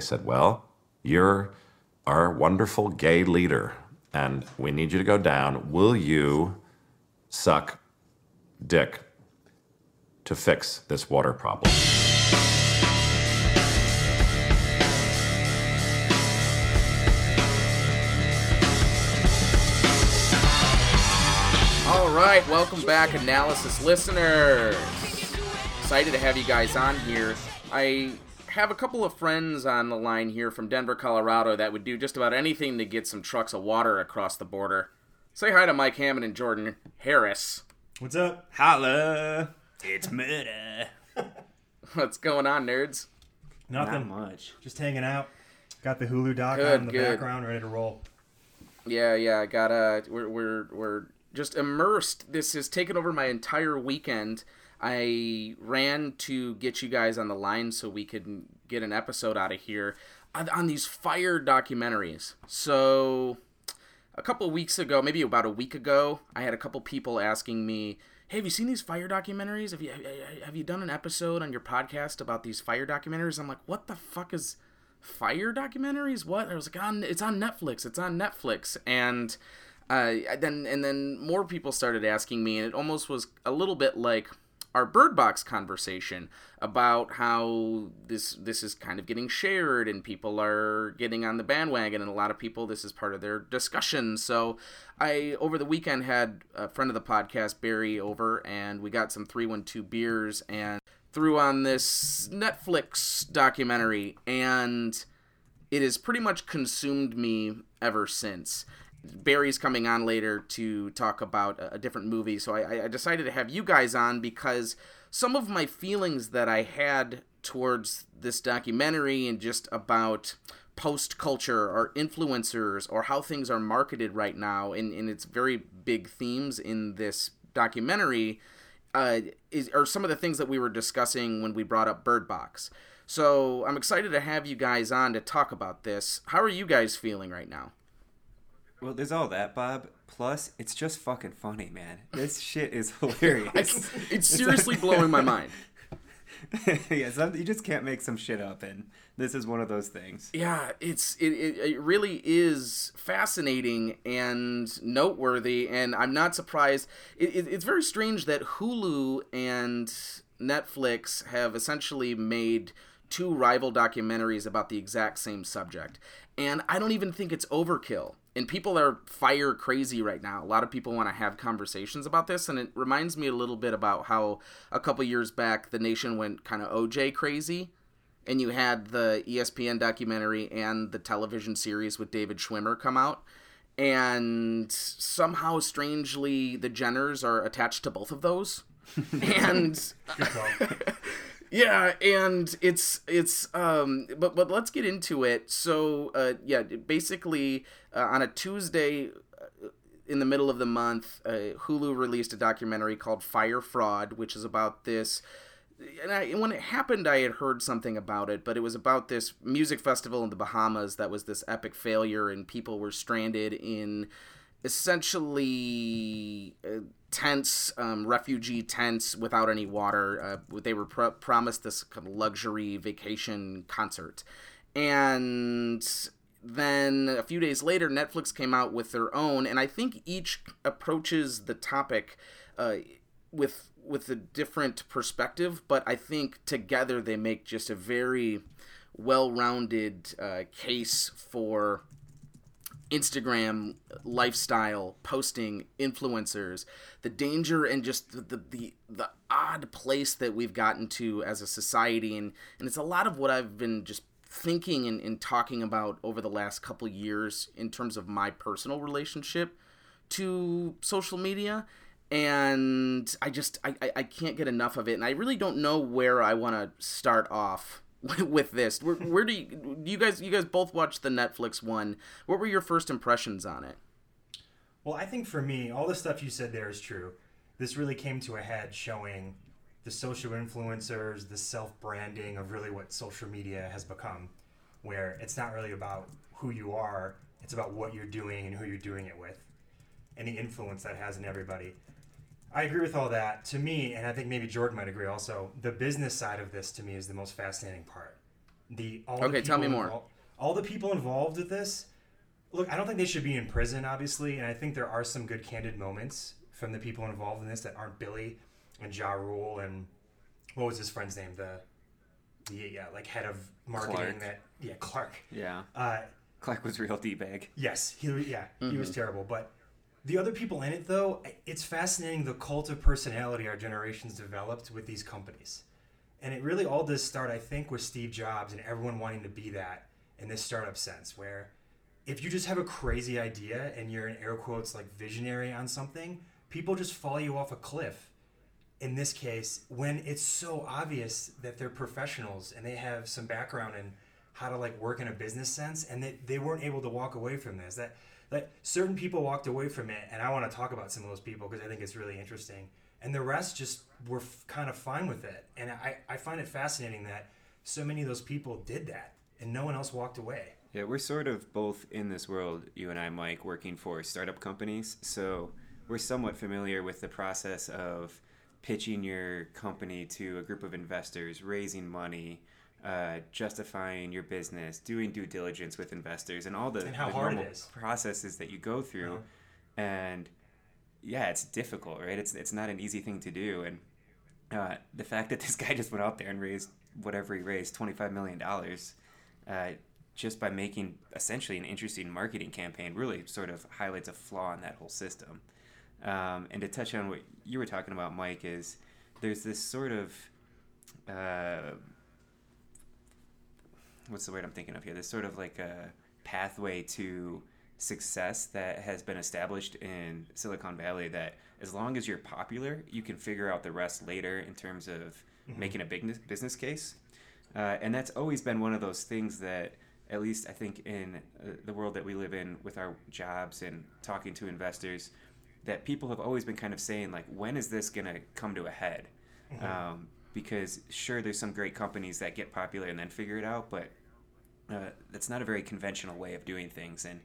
they said, Well, you're our wonderful gay leader, and we need you to go down. Will you suck dick to fix this water problem? All right, welcome back, analysis listeners. Excited to have you guys on here. I have a couple of friends on the line here from Denver, Colorado that would do just about anything to get some trucks of water across the border. Say hi to Mike Hammond and Jordan Harris. What's up? Holla! It's murder. What's going on, nerds? Nothing. Not much. Just hanging out. Got the Hulu doc Good, on in the good. background, ready to roll. Yeah, yeah, I got uh we're we're we're just immersed. This has taken over my entire weekend. I ran to get you guys on the line so we could get an episode out of here on, these Fyre documentaries. So a couple weeks ago, maybe about a week ago, I had a couple people asking me, "Hey, have you seen these Fyre documentaries? Have you have you done an episode on your podcast about these Fyre documentaries?" I'm like, "What the fuck is Fyre documentaries? What?" I was like, "On it's on Netflix. It's on Netflix." And uh, then and then more people started asking me, and it almost was a little bit like our Bird Box conversation about how this this is kind of getting shared and people are getting on the bandwagon and a lot of people this is part of their discussion. So I over the weekend had a friend of the podcast Barry over and we got some 312 beers and threw on this Netflix documentary and it has pretty much consumed me ever since. Barry's coming on later to talk about a different movie, so I, I decided to have you guys on because some of my feelings that I had towards this documentary and just about post culture or influencers or how things are marketed right now and, and its very big themes in this documentary uh, is are some of the things that we were discussing when we brought up Bird Box. So I'm excited to have you guys on to talk about this. How are you guys feeling right now? Well, there's all that, Bob. Plus, it's just fucking funny, man. This shit is hilarious. It's, it's seriously blowing my mind. yeah, some, you just can't make some shit up, and this is one of those things. Yeah, it's it, it, it really is fascinating and noteworthy, and I'm not surprised. It, it, it's very strange that Hulu and Netflix have essentially made two rival documentaries about the exact same subject, and I don't even think it's overkill. And people are Fyre crazy right now. A lot of people want to have conversations about this, and it reminds me a little bit about how a couple years back the nation went kind of OJ crazy and you had the ESPN documentary and the television series with David Schwimmer come out. And somehow, strangely, the Jenners are attached to both of those. and yeah, and it's it's um, but but let's get into it. So uh, yeah, basically uh, on a Tuesday uh, in the middle of the month, uh, Hulu released a documentary called Fyre Fraud, which is about this. And I, when it happened, I had heard something about it, but it was about this music festival in the Bahamas that was this epic failure, and people were stranded in essentially uh, tents, um, refugee tents without any water. Uh, they were pro- promised this kind of luxury vacation concert. And then a few days later, Netflix came out with their own, and I think each approaches the topic uh, with with a different perspective, but I think together they make just a very well-rounded uh, case for Instagram lifestyle posting influencers, the danger and just the, the the odd place that we've gotten to as a society, and and it's a lot of what I've been just thinking and, and talking about over the last couple years in terms of my personal relationship to social media. And i just I, I i can't get enough of it. And i really don't know where i want to start off with this where, where do you you guys you guys both watched the netflix one what were your first impressions on it Well, I think for me, all the stuff you said there is true. This really came to a head showing the social influencers, the self branding of really what social media has become, where it's not really about who you are, it's about what you're doing and who you're doing it with, and the influence that has in everybody. I agree with all that. To me, and I think maybe Jordan might agree also, the business side of this to me is the most fascinating part. The all Okay, the tell me people more. invol- all the people involved with this. Look, I don't think they should be in prison, obviously, and I think there are some good candid moments from the people involved in this that aren't Billy and Ja Rule and what was his friend's name? The the yeah, like head of marketing Clark. that yeah, Clark. Yeah. Uh, Clark was real d bag. Yes, he yeah, he Mm-hmm. was terrible. But the other people in it, though, it's fascinating the cult of personality our generations developed with these companies, and it really all does start, I think, with Steve Jobs and everyone wanting to be that in this startup sense, where if you just have a crazy idea and you're in air quotes like visionary on something, people just follow you off a cliff. In this case, when it's so obvious that they're professionals and they have some background in how to like work in a business sense, and they, they weren't able to walk away from this. That that certain people walked away from it, and I want to talk about some of those people because I think it's really interesting. And the rest just were f- kind of fine with it, and I I find it fascinating that so many of those people did that, and no one else walked away. Yeah, we're sort of both in this world, you and I, Mike, working for startup companies. So we're somewhat familiar with the process of pitching your company to a group of investors, raising money, uh, justifying your business, doing due diligence with investors, and all the, And the normal processes that you go through. Uh-huh. And yeah, it's difficult, right? It's it's not an easy thing to do, and uh, the fact that this guy just went out there and raised whatever he raised, twenty five million dollars, uh, just by making essentially an interesting marketing campaign, really sort of highlights a flaw in that whole system. Um, and to touch on what you were talking about, Mike, is there's this sort of uh, what's the word I'm thinking of here? There's sort of like a pathway to success that has been established in Silicon Valley that as long as you're popular, you can figure out the rest later in terms of making a business business case. Uh, and that's always been one of those things that, at least I think in uh, the world that we live in with our jobs and talking to investors, that people have always been kind of saying, like, when is this going to come to a head? Um, because sure, there's some great companies that get popular and then figure it out, but uh, that's not a very conventional way of doing things. And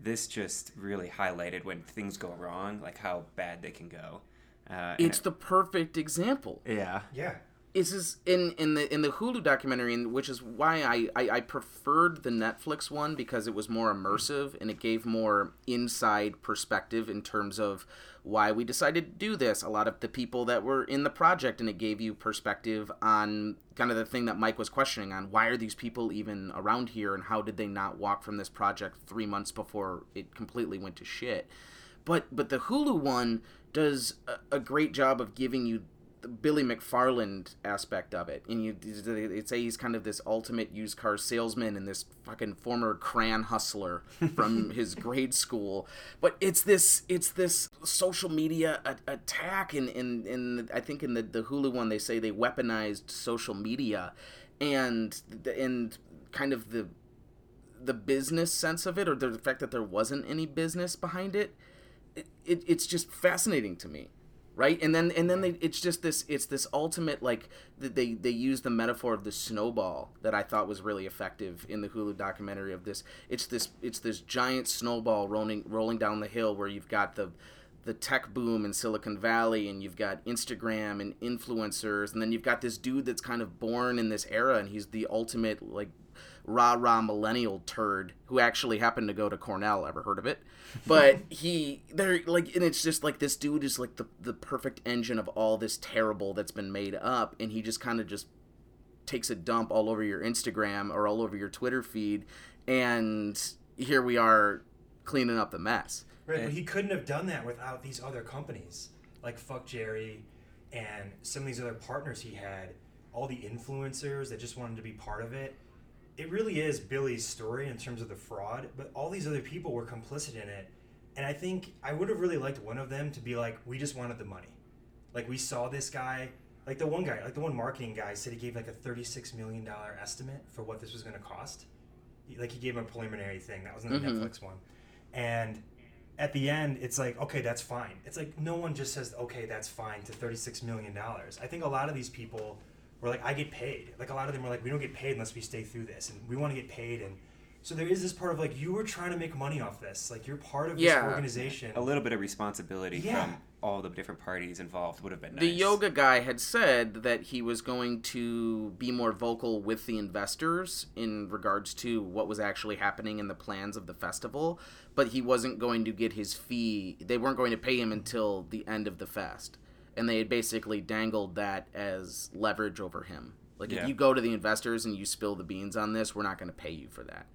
this just really highlighted when things go wrong, like how bad they can go. Uh, and It's the perfect example. yeah, Yeah, This is in in the in the Hulu documentary, which is why I, I I preferred the Netflix one because it was more immersive and it gave more inside perspective in terms of why we decided to do this. A lot of the people that were in the project, and it gave you perspective on kind of the thing that Mike was questioning on why are these people even around here, and how did they not walk from this project three months before it completely went to shit. But but the Hulu one does a, a great job of giving you Billy McFarland aspect of it, and you they say he's kind of this ultimate used car salesman and this fucking former crayon hustler from his grade school. But it's this it's this social media a- attack, and and and I think in the the Hulu one they say they weaponized social media, and and kind of the the business sense of it, or the fact that there wasn't any business behind it, it, it it's just fascinating to me right? And then and then they it's just this it's this ultimate like th- they they use the metaphor of the snowball that i thought was really effective in the hulu documentary of this. It's this it's this giant snowball rolling rolling down the hill where you've got the the tech boom in Silicon Valley, and you've got Instagram and influencers, and then you've got this dude that's kind of born in this era, and he's the ultimate like rah rah millennial turd who actually happened to go to Cornell. Ever heard of it? But he, they're like, and it's just like this dude is like the the perfect engine of all this terrible that's been made up, and he just kind of just takes a dump all over your Instagram or all over your Twitter feed, and here we are cleaning up the mess. Right, but he couldn't have done that without these other companies like Fuck Jerry and some of these other partners he had, all the influencers that just wanted to be part of it. It really is Billy's story in terms of the fraud, but all these other people were complicit in it. And I think I would have really liked one of them to be like, we just wanted the money. Like, we saw this guy, like the one guy, like the one marketing guy said he gave like a $36 million estimate for what this was going to cost. Like, he gave him a preliminary thing. That was in the Mhm. Netflix one. And at the end, it's like, okay, that's fine. It's like no one just says, okay, that's fine to $36 million. I think a lot of these people were like, I get paid. Like a lot of them were like, we don't get paid unless we stay through this. And we want to get paid. And So there is this part of like you were trying to make money off this. Like you're part of this Yeah. organization. A little bit of responsibility Yeah. from all the different parties involved would have been nice. The yoga guy had said that he was going to be more vocal with the investors in regards to what was actually happening in the plans of the festival, but he wasn't going to get his fee. They weren't going to pay him until the end of the fest. And they had basically dangled that as leverage over him. Like, Yeah. if you go to the investors and you spill the beans on this, we're not going to pay you for that.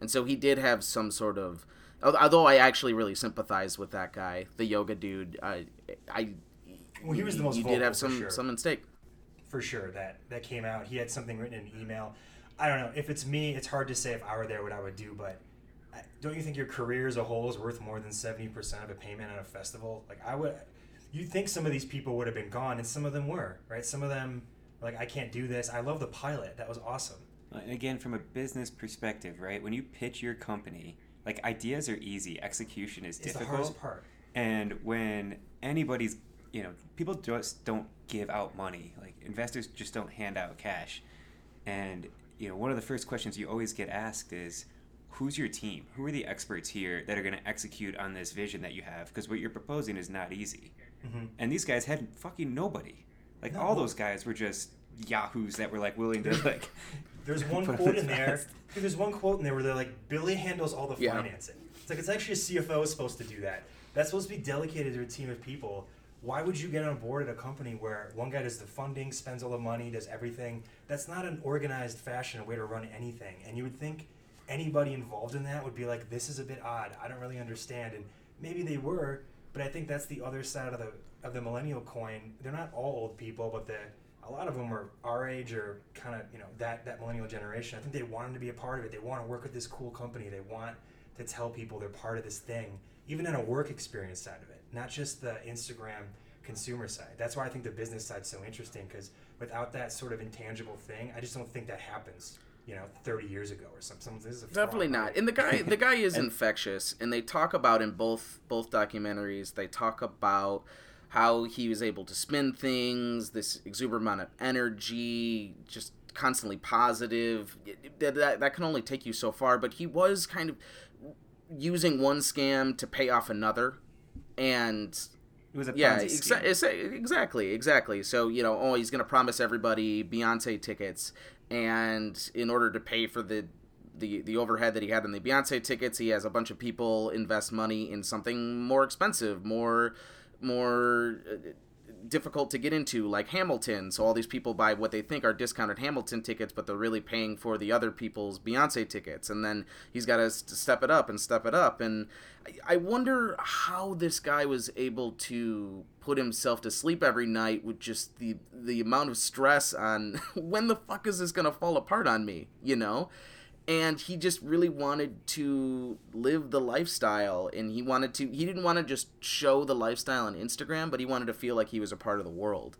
And so he did have some sort of. Although I actually really sympathize with that guy, the yoga dude. I, I well, he was the most you did have some sure. some mistake. for sure that that came out. He had something written in an email. I don't know if it's me. It's hard to say if I were there what I would do, but don't you think your career as a whole is worth more than seventy percent of a payment at a festival? Like I would, you'd think some of these people would have been gone, and some of them were right. Some of them were like I can't do this. I love the pilot. That was awesome. And again, from a business perspective, right? When you pitch your company, like ideas are easy, execution is difficult. It's the hardest part. And when anybody's, you know, people just don't give out money. Like investors just don't hand out cash. And you know, one of the first questions you always get asked is, "Who's your team? Who are the experts here that are going to execute on this vision that you have? Because what you're proposing is not easy." Mm-hmm. And these guys had fucking nobody. Like No. all those guys were just yahoos that were like willing to like. There's one quote in there. There's one quote in there where they're like, Billy handles all the Yeah. financing. It's like it's actually a CFO is supposed to do that. That's supposed to be delegated to a team of people. Why would you get on board at a company where one guy does the funding, spends all the money, does everything? That's not an organized fashion, a way to run anything. And you would think anybody involved in that would be like, this is a bit odd. I don't really understand. And maybe they were, but I think that's the other side of the of the millennial coin. They're not all old people, but the a lot of them are our age or kind of you know that that millennial generation. I think they wanted to be a part of it. They want to work with this cool company. They want to tell people they're part of this thing, even in a work experience side of it, not just the Instagram consumer side. That's why I think the business side's so interesting because without that sort of intangible thing, I just don't think that happens. You know, 30 years ago or something. This is a Definitely not. right? And the guy, the guy is infectious, and they talk about in both both documentaries. They talk about how he was able to spin things, this exuberant amount of energy, just constantly positive. That, that that can only take you so far. But he was kind of using one scam to pay off another, and It was a yeah, exa- exa- exactly, exactly. So you know, oh, he's gonna promise everybody Beyonce tickets, and in order to pay for the the the overhead that he had in the Beyonce tickets, he has a bunch of people invest money in something more expensive, more more uh, difficult to get into, like Hamilton. So all these people buy what they think are discounted Hamilton tickets, but they're really paying for the other people's Beyonce tickets. And then he's got to step it up and step it up. And I- wonder how this guy was able to put himself to sleep every night with just the the amount of stress on when the fuck is this gonna fall apart on me, you know? And he just really wanted to live the lifestyle and he wanted to he didn't want to just show the lifestyle on Instagram but he wanted to feel like he was a part of the world.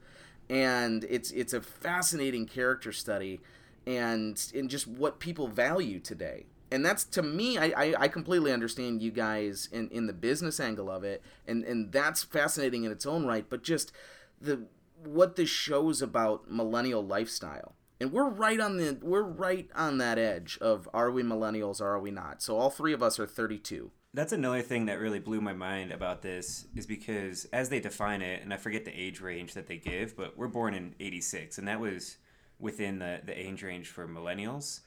And it's it's a fascinating character study and in just what people value today. And that's to me I, I, I completely understand you guys in, in the business angle of it and, and that's fascinating in its own right but just the what this shows about millennial lifestyle and we're right on the we're right on that edge of are we millennials or are we not so all three of us are 32 That's another thing that really blew my mind about this is because as they define it, and I forget the age range that they give, but we're born in 86, and that was within the, the age range for millennials.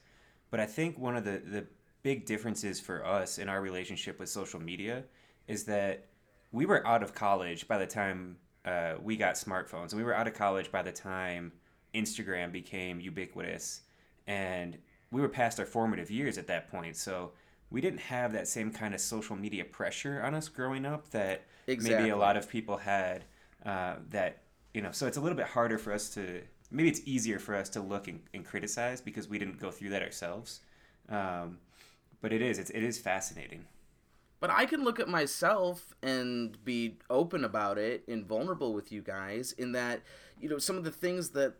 But I think one of the, the big differences for us in our relationship with social media is that we were out of college by the time uh, we got smartphones, and we were out of college by the time Instagram became ubiquitous, and we were past our formative years at that point. So we didn't have that same kind of social media pressure on us growing up that maybe a lot of people had. Uh, that you know, so it's a little bit harder for us to. Maybe it's easier for us to look and, and criticize because we didn't go through that ourselves. Um, but it is. It's, it is fascinating. but i can look at myself and be open about it and vulnerable with you guys in that you know some of the things that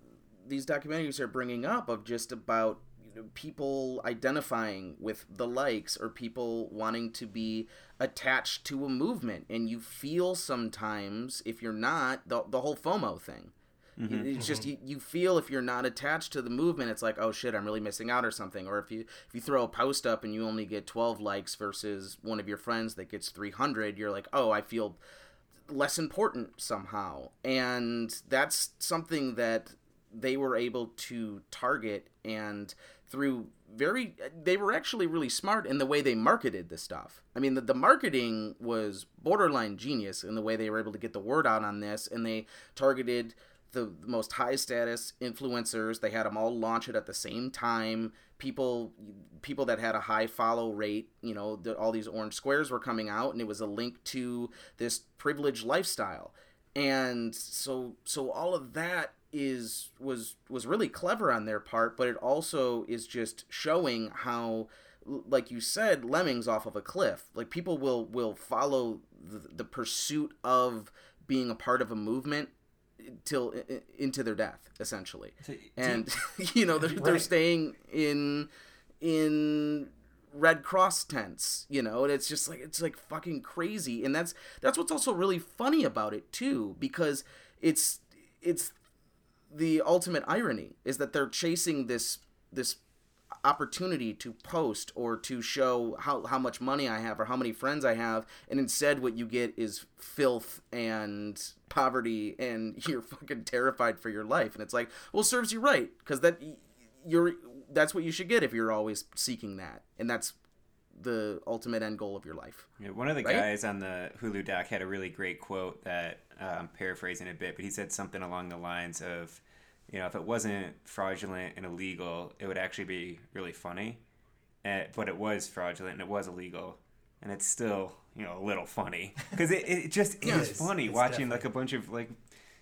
these documentaries are bringing up of just about you know, people identifying with the likes or people wanting to be attached to a movement and you feel sometimes if you're not the, the whole fomo thing mm-hmm. You- It's just you, you feel if you're not attached to the movement, it's like oh shit, I'm really missing out or something. Or if you if you throw a post up and you only get 12 likes versus one of your friends that gets 300, you're like oh I feel less important somehow. And that's something that they were able to target and through very they were actually really smart in the way they marketed this stuff. I mean the, the marketing was borderline genius in the way they were able to get the word out on this and they targeted the, most high status influencers. They had them all launch it at the same time. People people that had a high follow rate you know the, all these orange squares were coming out and it was a link to this privileged lifestyle. And so so all of that is was was really clever on their part but it also is just showing how like you said lemmings off of a cliff. Like people will will follow the, the pursuit of being a part of a movement till into their death essentially. So, and you know they're, they're staying in in red cross tents you know and it's just like it's like fucking crazy. And that's that's what's also really funny about it too because it's it's the ultimate irony is that they're chasing this this opportunity to post or to show how, how much money I have or how many friends I have and instead what you get is filth and poverty and you're fucking terrified for your life. And it's like well serves you right because that you're that's what you should get if you're always seeking that. And that's the ultimate end goal of your life Yeah, one of the Right? guys on the Hulu doc had a really great quote that uh, I'm paraphrasing a bit, but he said something along the lines of, you know, if it wasn't fraudulent and illegal, it would actually be really funny. Uh, but it was fraudulent and it was illegal, and it's still, you know, a little funny because it, it just Yeah, is it's- funny it's watching definitely- like a bunch of like,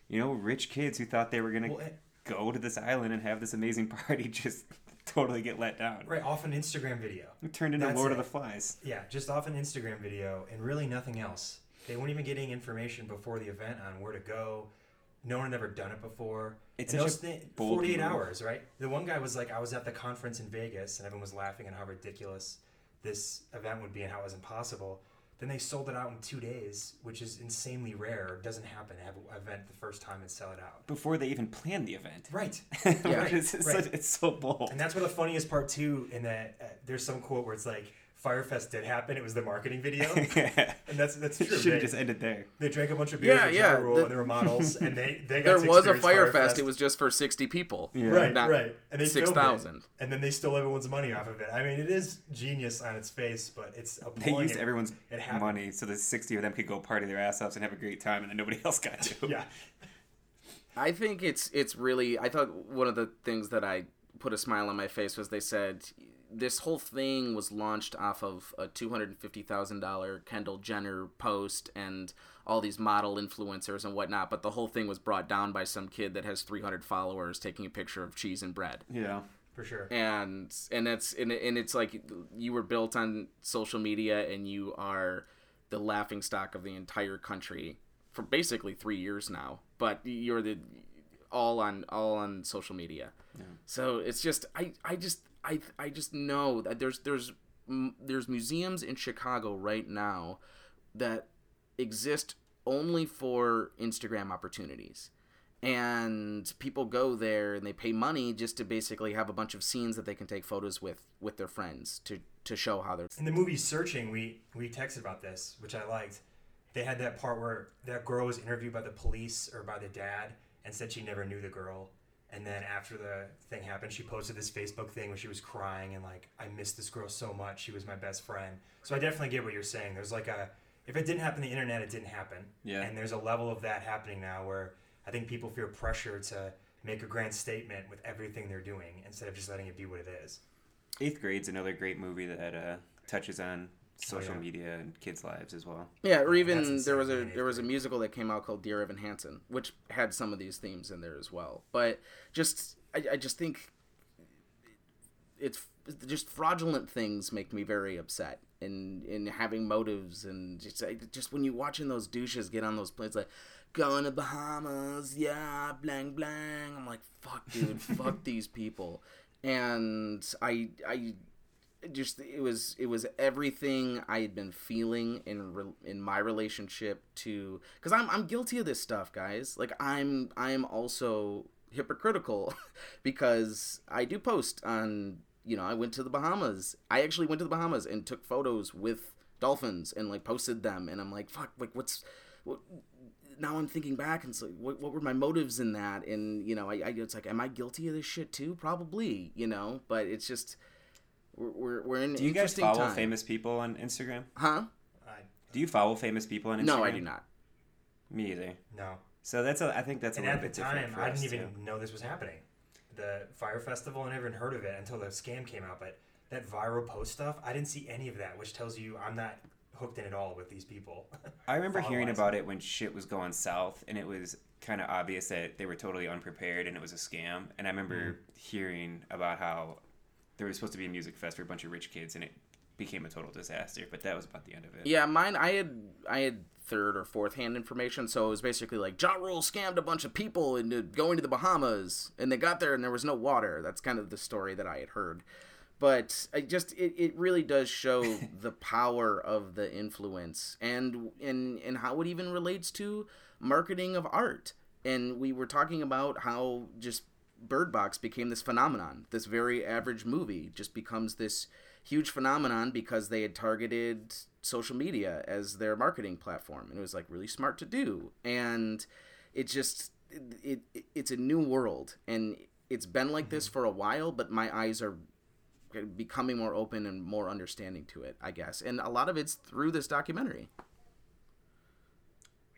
you know, rich kids who thought they were gonna Well, it- go to this island and have this amazing party just totally get let down. Right, off an Instagram video. It turned into That's Lord of the Flies. Yeah, just off an Instagram video and really nothing else. They weren't even getting information before the event on where to go. No one had ever done it before. It's And such those a thi- bold 48 move. hours, right? The one guy was like, I was at the conference in Vegas and everyone was laughing at how ridiculous this event would be and how it was impossible. Then they sold it out in two days, which is insanely rare. It doesn't happen to have an event the first time and sell it out. Before they even plan the event. Right. Yeah. Is- it's, Right. such- it's so bold. And that's where the funniest part too. In that uh, there's some quote where it's like, "Fyrefest did happen. It was the marketing video," and that's that's true. Should have They, just ended there. they drank a bunch of beer. Yeah, at yeah, Ja the- and they were models, and they they got there to was a experience Fyre fest Fyrefest. it was just for 60 people Yeah. right, not right, and they filmed 6,000 and then they stole everyone's money off of it. I mean, it is genius on its face, but it's They appalling. used everyone's it money so the 60 of them could go party their ass off and have a great time and then nobody else got to. Yeah, I think it's it's really. I thought one of the things that I put a smile on my face was they said this whole thing was launched off of a two hundred and fifty thousand dollar Kendall Jenner post and all these model influencers and whatnot, but the whole thing was brought down by some kid that has three hundred followers taking a picture of cheese and bread Yeah. for sure. and and that's and, and it's like you were built on social media and you are the laughing stock of the entire country for basically three years now but you're the all on all on social media Yeah. so it's just i i just i i just know that there's there's there's museums in chicago right now that exist only for instagram opportunities and people go there and they pay money just to basically have a bunch of scenes that they can take photos with with their friends to to show how they're In the movie Searching, we we texted about this, which I liked. They had that part where that girl was interviewed by the police or by the dad and said she never knew the girl. And then after the thing happened, she posted this Facebook thing where she was crying and like, I miss this girl so much. She was my best friend. So I definitely get what you're saying. There's like a, if it didn't happen on the internet, it didn't happen. Yeah. And there's a level of that happening now where I think people feel pressure to make a grand statement with everything they're doing instead of just letting it be what it is. Eighth Grade's another great movie that uh, touches on social yeah. media and kids' lives as well. yeah or even there was a there was a musical that came out called dear evan hansen which had some of these themes in there as well. But just i, I just think it's just fraudulent things make me very upset and in having motives and just I- just when you watching those douches get on those planes like going to Bahamas yeah blang blang. I'm like fuck dude fuck these people. And I I just it was it was everything I had been feeling in re, in my relationship to because I'm I'm guilty of this stuff, guys. Like I'm I'm also hypocritical because I do post on you know I went to the Bahamas. I actually went to the Bahamas and took photos with dolphins and like posted them, and I'm like fuck, like what's what, now I'm thinking back and it's like, what, what were my motives in that? And you know, I, I it's like, am I guilty of this shit too? Probably, you know. But it's just we're we're, we're in Do you guys follow time. famous people on Instagram? Huh? I, Do you follow famous people on Instagram? No, I do not. Me either. no. So that's a, I think that's a And little at the bit different time, for I didn't even too. know this was happening. The Fyre Festival, I never even heard of it until the scam came out. But that viral post stuff, I didn't see any of that, which tells you I'm not hooked in at all with these people. I remember hearing about it when shit was going south, and it was kind of obvious that they were totally unprepared and it was a scam. And I remember Mm-hmm. hearing about how there was supposed to be a music fest for a bunch of rich kids, and it became a total disaster. But that was about the end of it. Yeah, mine. I had I had third or fourth hand information, so it was basically like Ja Rule scammed a bunch of people into going to the Bahamas, and they got there and there was no water. That's kind of the story that I had heard. But I just it, it really does show the power of the influence and and and how it even relates to marketing of art. And we were talking about how just Bird Box became this phenomenon. This very average movie just becomes this huge phenomenon because they had targeted social media as their marketing platform, and it was like really smart to do. And it just it, it it's a new world, and it's been like this mm-hmm. for a while. But my eyes are becoming more open and more understanding to it, I guess. And a lot of it's through this documentary.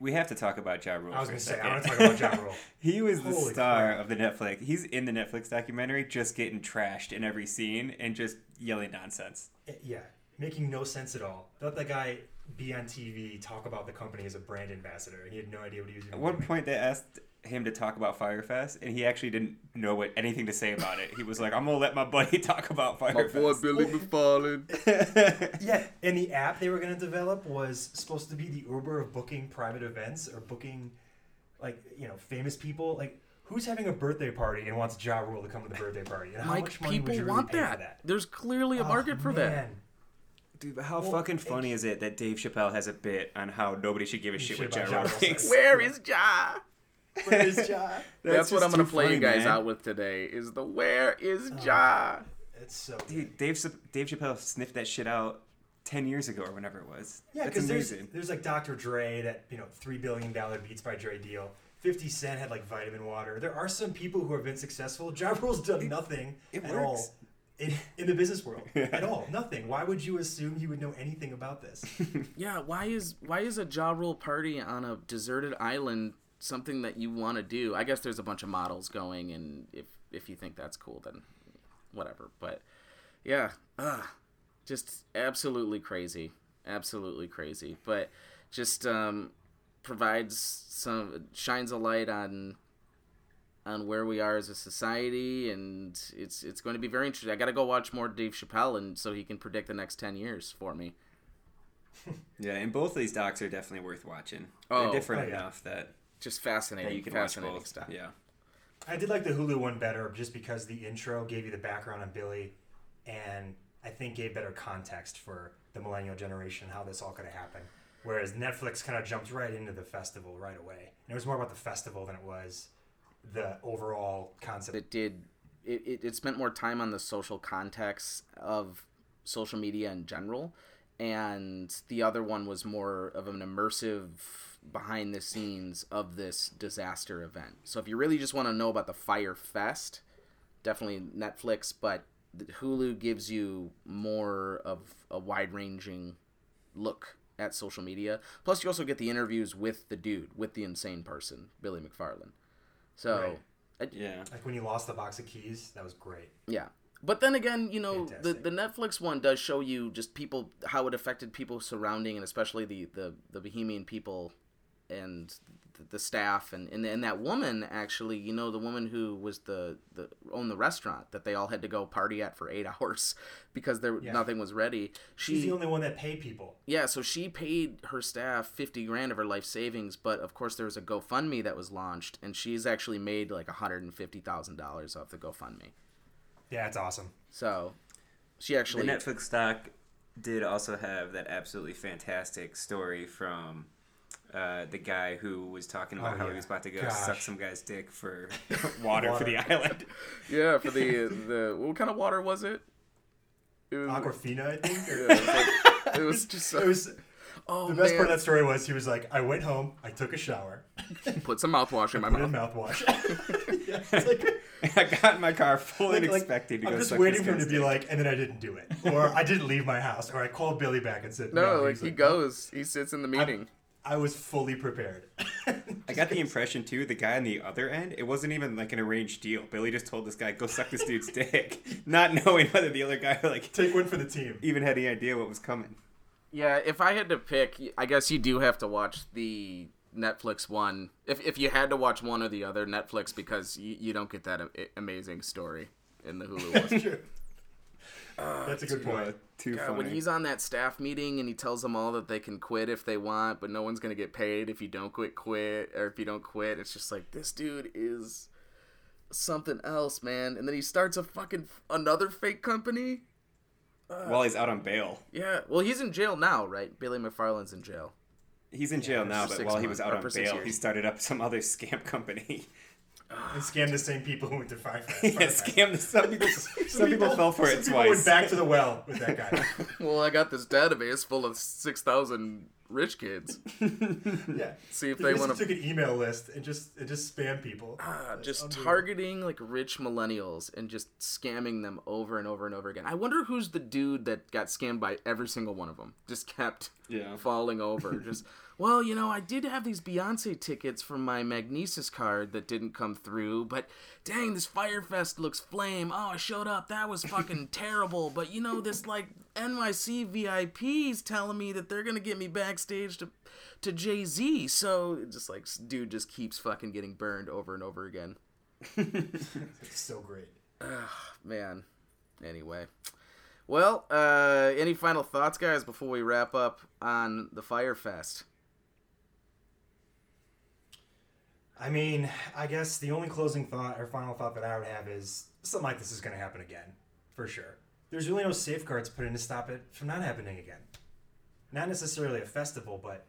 We have to talk about Ja Rule. I was gonna say, I second. wanna talk about Ja Rule. he was the star crap. of the Netflix. He's in the Netflix documentary, just getting trashed in every scene and just yelling nonsense. Eh, yeah, making no sense at all. Let that guy be on TV, talk about the company as a brand ambassador, and he had no idea what he was doing. At one point, they asked him to talk about Fyrefest, and he actually didn't know what anything to say about it. He was like, "I'm gonna let my buddy talk about Fyrefest." Billy McFarland. Yeah, and the app they were going to develop was supposed to be the Uber of booking private events or booking, like you know, famous people. Like, who's having a birthday party and wants Ja Rule to come to the birthday party? And how Mike, much money people would you really want pay for that. that? There's clearly a Oh, market for that. Dude, but how Well, fucking funny is it that Dave Chappelle has a bit on how nobody should give a shit shit what Ja Rule Rule thinks? Where is Ja? Where is Ja? That's, what I'm gonna too play you guys man. out with today. Is the where is Oh. Ja? It's so. Dude, Dave Dave Chappelle sniffed that shit out ten years ago or whenever it was. Yeah, because there's there's like Dr. Dre, that you know three billion dollar Beats by Dre deal. Fifty Cent had like vitamin water. There are some people who have been successful. Ja Rule's done nothing it at works. all in, in the business world at all. Nothing. Why would you assume he would know anything about this? Yeah, why is why is a Ja Rule party on a deserted island something that you want to do? I guess there's a bunch of models going, and if if you think that's cool, then whatever. But yeah, uh, just absolutely crazy, absolutely crazy. But just um, provides some shines a light on on where we are as a society, and it's it's going to be very interesting. I got to go watch more Dave Chappelle, and so he can predict the next ten years for me. Yeah, and both of these docs are definitely worth watching. Oh. They're different Oh, yeah. enough that, Just fascinating. you can watch fascinating both. stuff. Yeah. I did like the Hulu one better just because the intro gave you the background on Billy, and I think gave better context for the millennial generation how this all could have happened. Whereas Netflix kind of jumped right into the festival right away. And it was more about the festival than it was the overall concept. It did. It, it, it spent more time on the social context of social media in general, and the other one was more of an immersive behind the scenes of this disaster event. So if you really just want to know about the Fyre Fest, definitely Netflix, but Hulu gives you more of a wide ranging look at social media. Plus, you also get the interviews with the dude, with the insane person, Billy McFarland. So, Right. I- Yeah. Like when you lost the box of keys, that was great. yeah. But then again, you know, the, the Netflix one does show you just people how it affected people surrounding and especially the the, the Bahamian people and the, the staff and, and and that woman actually, you know, the woman who was the the owned the restaurant that they all had to go party at for 8 hours because there Yeah. nothing was ready. She's the only one that paid people. yeah, so she paid her staff 50 grand of her life savings, but of course there was a GoFundMe that was launched and she's actually made like $150,000 off the GoFundMe. Yeah, it's awesome. So, She The actually Netflix doc did also have that absolutely fantastic story from uh, the guy who was talking about Oh, how yeah. he was about to go Gosh. suck some guy's dick for water, for the island. Yeah, for the the what kind of water was it? It was, Aquafina, I think. yeah, it was, like- it was just it was oh the best man. part of that story was he was like, I went home, I took a shower, Put some mouthwash in my put in mouth. mouthwash. yeah, it's like, I got in my car fully like- like, expecting to I'm go just suck waiting for him to be like, and then I didn't do it, or I didn't leave my house, or I called Billy back and said, No, like He's he "No." goes, he sits in the meeting. I was fully prepared. I got the impression too, the guy on the other end, it wasn't even like an arranged deal. Billy just told this guy, "Go suck this dude's dick," not knowing whether the other guy like Take one for the team. even had any idea what was coming. Yeah, if I had to pick, I guess you do have to watch the Netflix one. If if you had to watch one or the other, Netflix because you, you don't get that a- amazing story in the Hulu one. True. That's a good uh, point. Too God, funny. when he's on that staff meeting and he tells them all that they can quit if they want, but no one's gonna get paid if you don't quit, quit, or if you don't quit. It's just like this dude is something else, man. And then he starts a fucking another fake company. Uh, while he's out on bail, Yeah, well, he's in jail now, right? Billy McFarland's in jail. he's in jail now. But six while he was out on bail, years. he started up some other scam company. And scam the same people who went to Fyre Fest. yeah, scam. The some people, some people fell for some it people twice. went back to the well with that guy. Well, I got this database full of six thousand rich kids. yeah. See if He they want to took an email list and just and just spam people. Ah, That's just unbelievable. targeting like rich millennials and just scamming them over and over and over again. I wonder who's the dude that got scammed by every single one of them. Just kept Yeah. falling over. just well, you know, I did have these Beyonce tickets from my Magnises card that didn't come through, but dang, this Fyrefest looks flame. Oh, I showed up. That was fucking terrible. But you know, this like NYC VIPs telling me that they're gonna get me backstage to to Jay Z. So just like dude just keeps fucking getting burned over and over again. It's so great. Man. Anyway. Well, uh, any final thoughts, guys, before we wrap up on the Fyrefest? I mean, I guess the only closing thought or final thought that I would have is something like this is going to happen again, for sure. There's really no safeguards put in to stop it from not happening again. Not necessarily a festival, but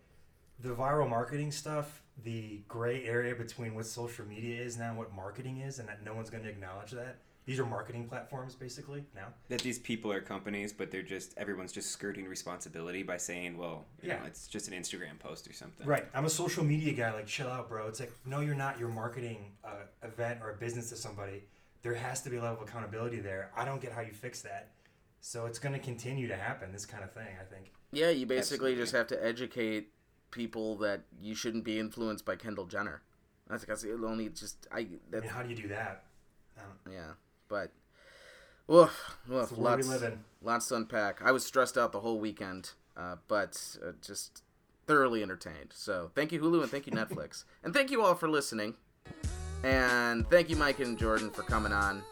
the viral marketing stuff, the gray area between what social media is now and what marketing is, and that no one's going to acknowledge that. These are marketing platforms, basically, now. that these people are companies, but they're just everyone's just skirting responsibility by saying, "Well, you know, Yeah. it's just an Instagram post or something." Right. I'm a social media guy. Like, chill out, bro. It's like, no, you're not. You're marketing an event or a business to somebody. There has to be a level of accountability there. I don't get how you fix that. So it's going to continue to happen. This kind of thing. I think. Yeah, you basically Absolutely. just have to educate people that you shouldn't be influenced by Kendall Jenner. That's because it only just I I mean, how do you do that? Yeah, but woof, woof, it's the we lots live in. lots to unpack. I was stressed out the whole weekend, uh, but uh, just thoroughly entertained. So thank you Hulu and thank you Netflix and thank you all for listening. And thank you Mike and Jordan for coming on.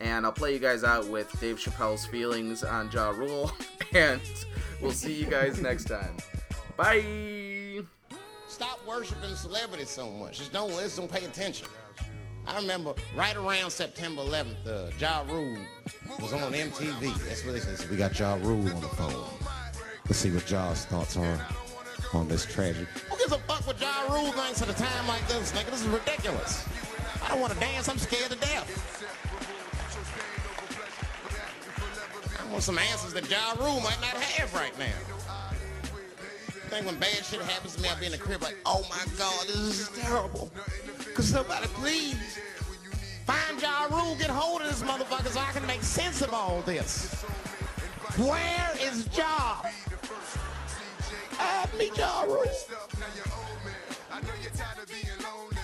And I'll play you guys out with Dave Chappelle's feelings on Ja Rule. And we'll see you guys next time. Bye. Stop worshiping celebrities so much. Just don't listen, pay attention. I remember right around September 11th, uh, Ja Rule was on MTV. That's what they said. We got Ja Rule on the phone. Let's see what Ja's thoughts are on this tragedy. Who gives a fuck what Ja Rule thinks at a time like this, nigga? This is ridiculous. I don't want to dance. I'm scared to death. Want some answers that Ja Rule might not have right now. I think when bad shit happens to me, I'll be in the crib like, oh my God, this is terrible. Could somebody please find Ja Rule, get hold of this motherfucker so I can make sense of all this. Where is Ja? Have me Ja Rule. I know you're tired of being lonely.